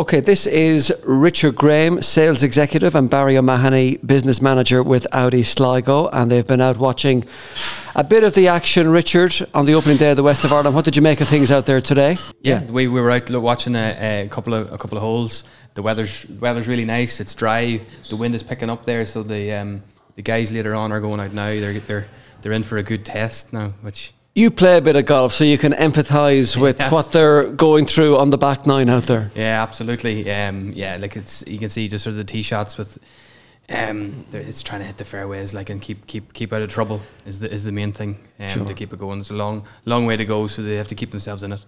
Okay, this is Richard Graham, sales executive, and Barry O'Mahony, business manager with Audi Sligo, and they've been out watching a bit of the action. Richard, on the opening day of the West of Ireland, what did you make of things out there today? Yeah, we, we were out watching a, a, couple of a couple of holes. The weather's weather's really nice. It's dry. The wind is picking up there, so the um, the guys later on are going out now. They're they're they're in for a good test now, which you play a bit of golf, so you can empathise with yeah. what they're going through on the back nine out there. Yeah, absolutely. Um, yeah, like it's you can see just sort of the tee shots with. Um, it's trying to hit the fairways, like and keep keep keep out of trouble is the is the main thing. Um, sure. to keep it going. It's a long long way to go, so they have to keep themselves in it.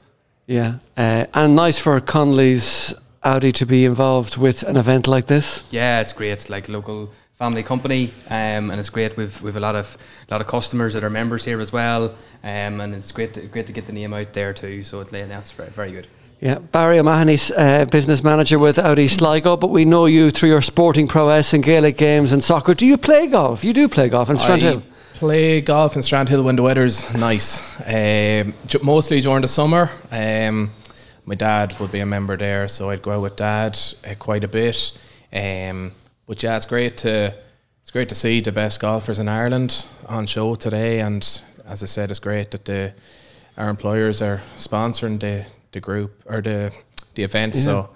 Yeah, uh, and nice for Connolly's Audi to be involved with an event like this. Yeah, it's great. Like local family company, um, and it's great. We've we've a lot of a lot of customers that are members here as well, um, and it's great to, great to get the name out there too. So it, that's very very good. Yeah, Barry O'Mahony's uh, business manager with Audi Sligo, but we know you through your sporting prowess in Gaelic games and soccer. Do you play golf? You do play golf in Strandhill? play golf in Strandhill when the weather's nice. Um, mostly during the summer. Um, my dad would be a member there, so I'd go out with dad uh, quite a bit. Um, but yeah, it's great to it's great to see the best golfers in Ireland on show today, and as I said, it's great that the our employers are sponsoring the the group or the the event. Yeah. So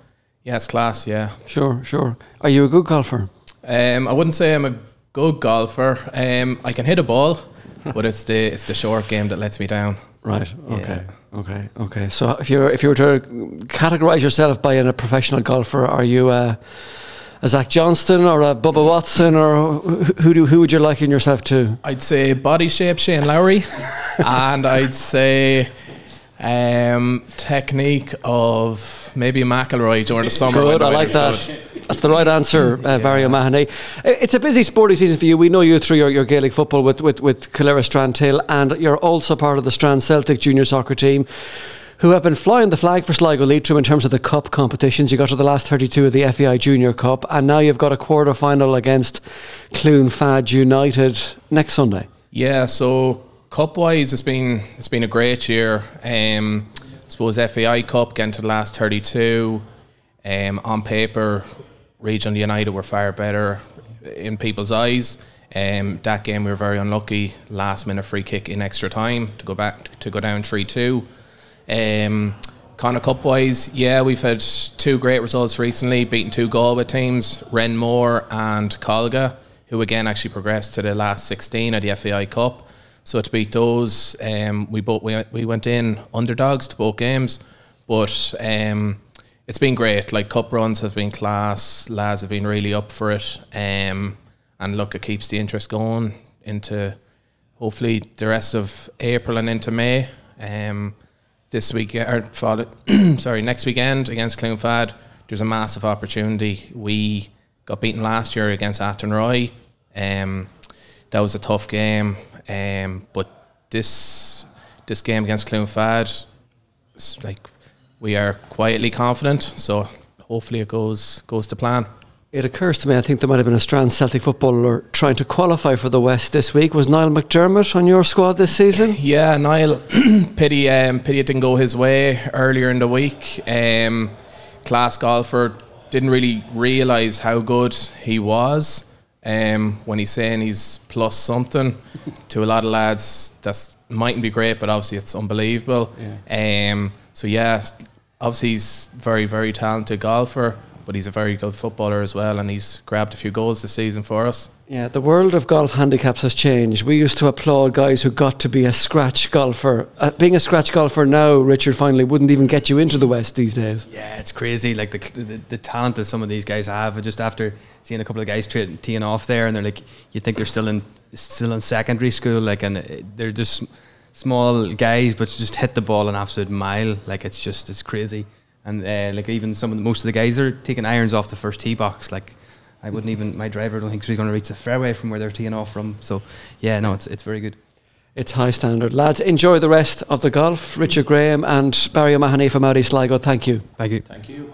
yeah, it's class. Yeah, sure, sure. Are you a good golfer? Um, I wouldn't say I'm a good golfer. Um, I can hit a ball, but it's the it's the short game that lets me down. Right. Okay. Yeah. Okay. Okay. So if you if you were to categorize yourself by a professional golfer, are you? Uh, a Zach Johnson or a Bubba Watson, or who do who would you liken yourself to? I'd say body shape Shane Lowry, and I'd say um, technique of maybe McIlroy during the summer. Good, I like that. That's the right answer, uh, Barry O'Mahony. It's a busy sporting season for you. We know you through your, your Gaelic football with, with, with Strandhill, and you're also part of the Strand Celtic junior soccer team who have been flying the flag for Sligo Leitrim in terms of the cup competitions. You got to the last 32 of the FAI Junior Cup, and now you've got a quarter final against Cloonfad United next Sunday. Yeah, so cup wise, it's been it's been a great year. Um, I suppose FAI Cup getting to the last 32. Um, on paper, Regional United were far better in people's eyes. Um, that game we were very unlucky. Last minute free kick in extra time to go back to go down three two. Um, Connacht Cup wise, yeah, we've had two great results recently, beating two Galway teams, Renmore and Colga, who again actually progressed to the last 16 of the FAI Cup. So to beat those, um, we both we, we went in underdogs to both games, but um, it's been great. Like cup runs have been class. Lads have been really up for it, um, and look, it keeps the interest going into hopefully the rest of April and into May. Um, this week or fall, sorry next weekend against Cloonfad. There's a massive opportunity. We got beaten last year against Athenry. Um, that was a tough game, um, but this this game against Cloonfad, like we are quietly confident. So hopefully it goes goes to plan. It occurs to me, I think there might have been a Strand Celtic footballer trying to qualify for the West this week. Was Niall McDermott on your squad this season? Yeah, Niall. pity, um, pity it didn't go his way earlier in the week. Um, class golfer didn't really realise how good he was. Um, when he's saying he's plus something to a lot of lads, that mightn't be great, but obviously it's unbelievable. Yeah. Um, so yeah, obviously he's very, very talented golfer but he's a very good footballer as well, and he's grabbed a few goals this season for us. Yeah, the world of golf handicaps has changed. We used to applaud guys who got to be a scratch golfer. Uh, being a scratch golfer now, Richard, finally wouldn't even get you into the West these days. Yeah, it's crazy. Like the the, the talent that some of these guys have. Just after seeing a couple of guys teeing off there, and they're like, you think they're still in still in secondary school, like, and they're just small guys, but just hit the ball an absolute mile. Like it's just it's crazy and uh, like even some of the, most of the guys are taking irons off the first tee box. Like I wouldn't even my driver don't think he's going to reach the fairway from where they're teeing off from. So yeah, no, it's it's very good. It's high standard, lads. Enjoy the rest of the golf. Richard Graham and Barry O'Mahony from Audi Sligo. Thank you. Thank you. Thank you.